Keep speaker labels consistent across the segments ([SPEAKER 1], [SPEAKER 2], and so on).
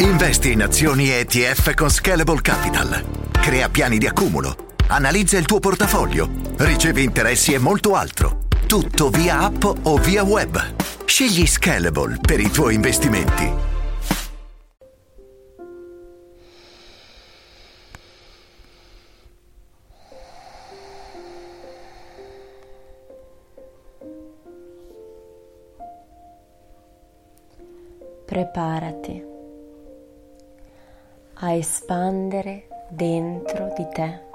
[SPEAKER 1] Investi in azioni ETF con Scalable Capital. Crea piani di accumulo. Analizza il tuo portafoglio. Ricevi interessi e molto altro. Tutto via app o via web. Scegli Scalable per i tuoi investimenti.
[SPEAKER 2] Preparati a espandere dentro di te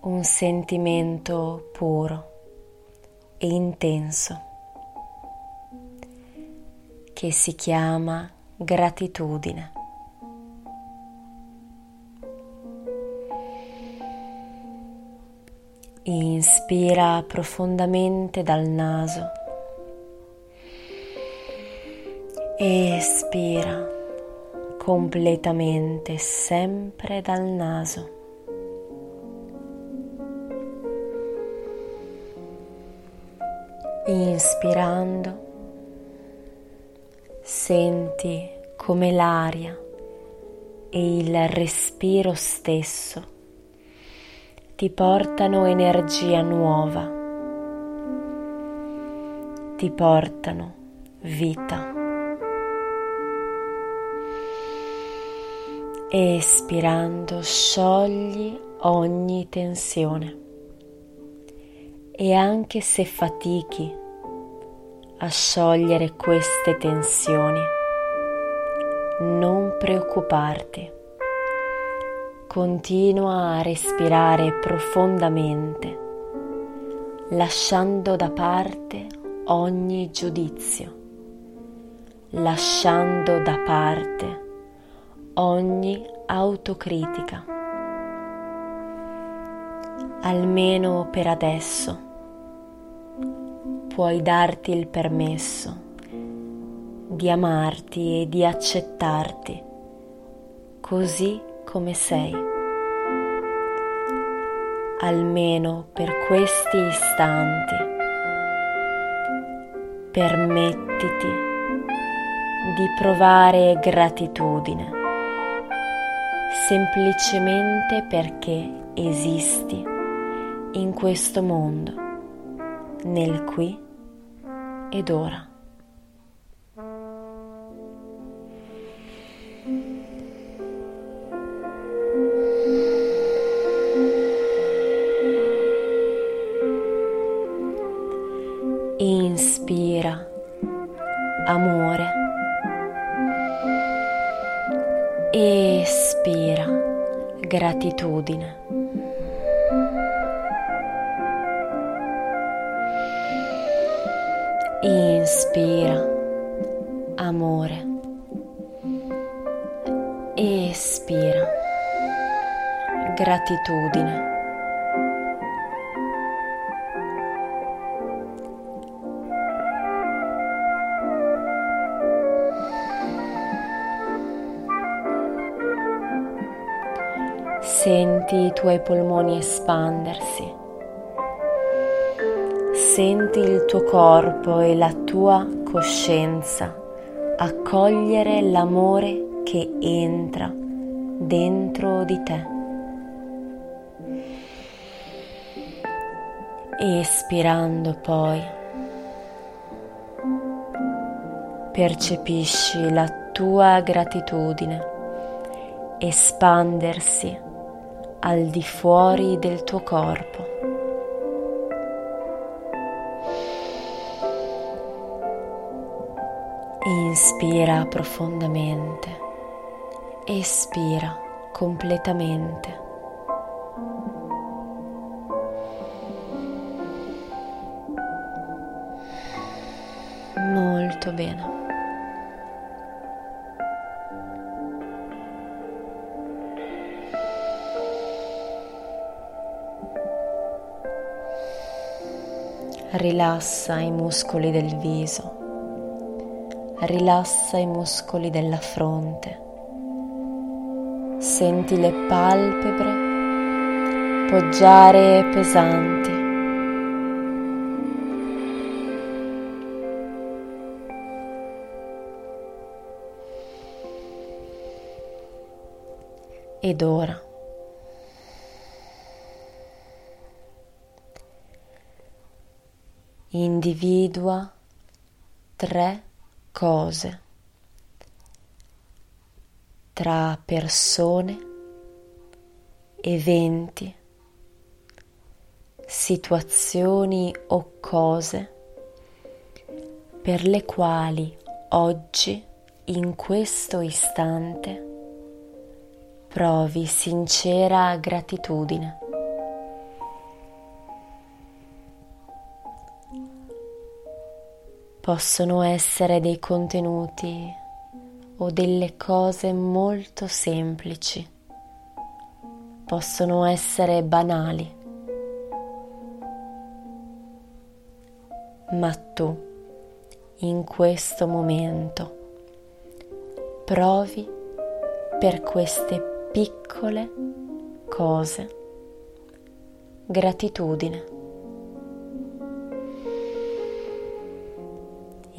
[SPEAKER 2] un sentimento puro e intenso che si chiama gratitudine. Inspira profondamente dal naso. Espira completamente sempre dal naso. Inspirando, senti come l'aria e il respiro stesso ti portano energia nuova, ti portano vita. Espirando sciogli ogni tensione e anche se fatichi a sciogliere queste tensioni, non preoccuparti. Continua a respirare profondamente, lasciando da parte ogni giudizio, lasciando da parte ogni autocritica. Almeno per adesso puoi darti il permesso di amarti e di accettarti così come sei. Almeno per questi istanti permettiti di provare gratitudine semplicemente perché esisti in questo mondo, nel qui ed ora. Inspira amore. Espira gratitudine. Inspira amore. Espira gratitudine. Senti i tuoi polmoni espandersi. Senti il tuo corpo e la tua coscienza accogliere l'amore che entra dentro di te. Espirando poi, percepisci la tua gratitudine espandersi al di fuori del tuo corpo. Inspira profondamente, espira completamente. Molto bene. Rilassa i muscoli del viso, rilassa i muscoli della fronte. Senti le palpebre poggiare pesanti. Ed ora Individua tre cose tra persone, eventi, situazioni o cose per le quali oggi, in questo istante, provi sincera gratitudine. Possono essere dei contenuti o delle cose molto semplici, possono essere banali, ma tu in questo momento provi per queste piccole cose. Gratitudine.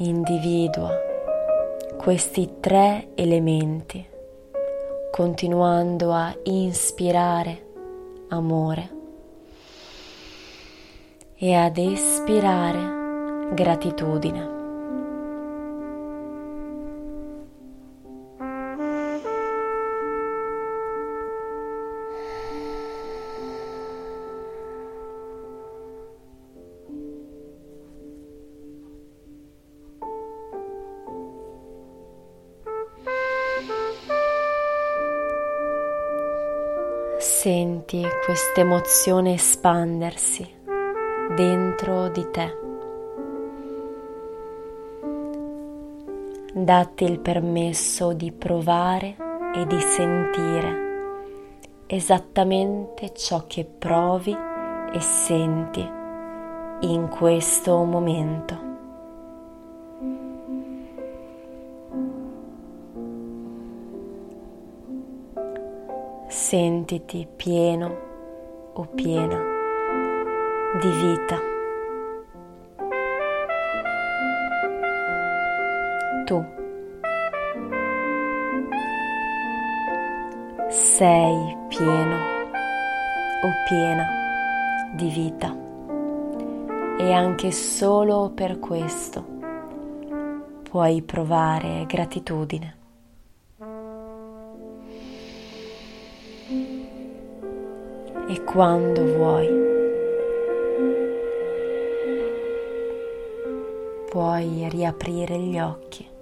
[SPEAKER 2] Individua questi tre elementi continuando a inspirare amore e ad espirare gratitudine. Senti questa emozione espandersi dentro di te. Datti il permesso di provare e di sentire esattamente ciò che provi e senti in questo momento. Sentiti pieno o piena di vita. Tu sei pieno o piena di vita e anche solo per questo puoi provare gratitudine. E quando vuoi. Puoi riaprire gli occhi.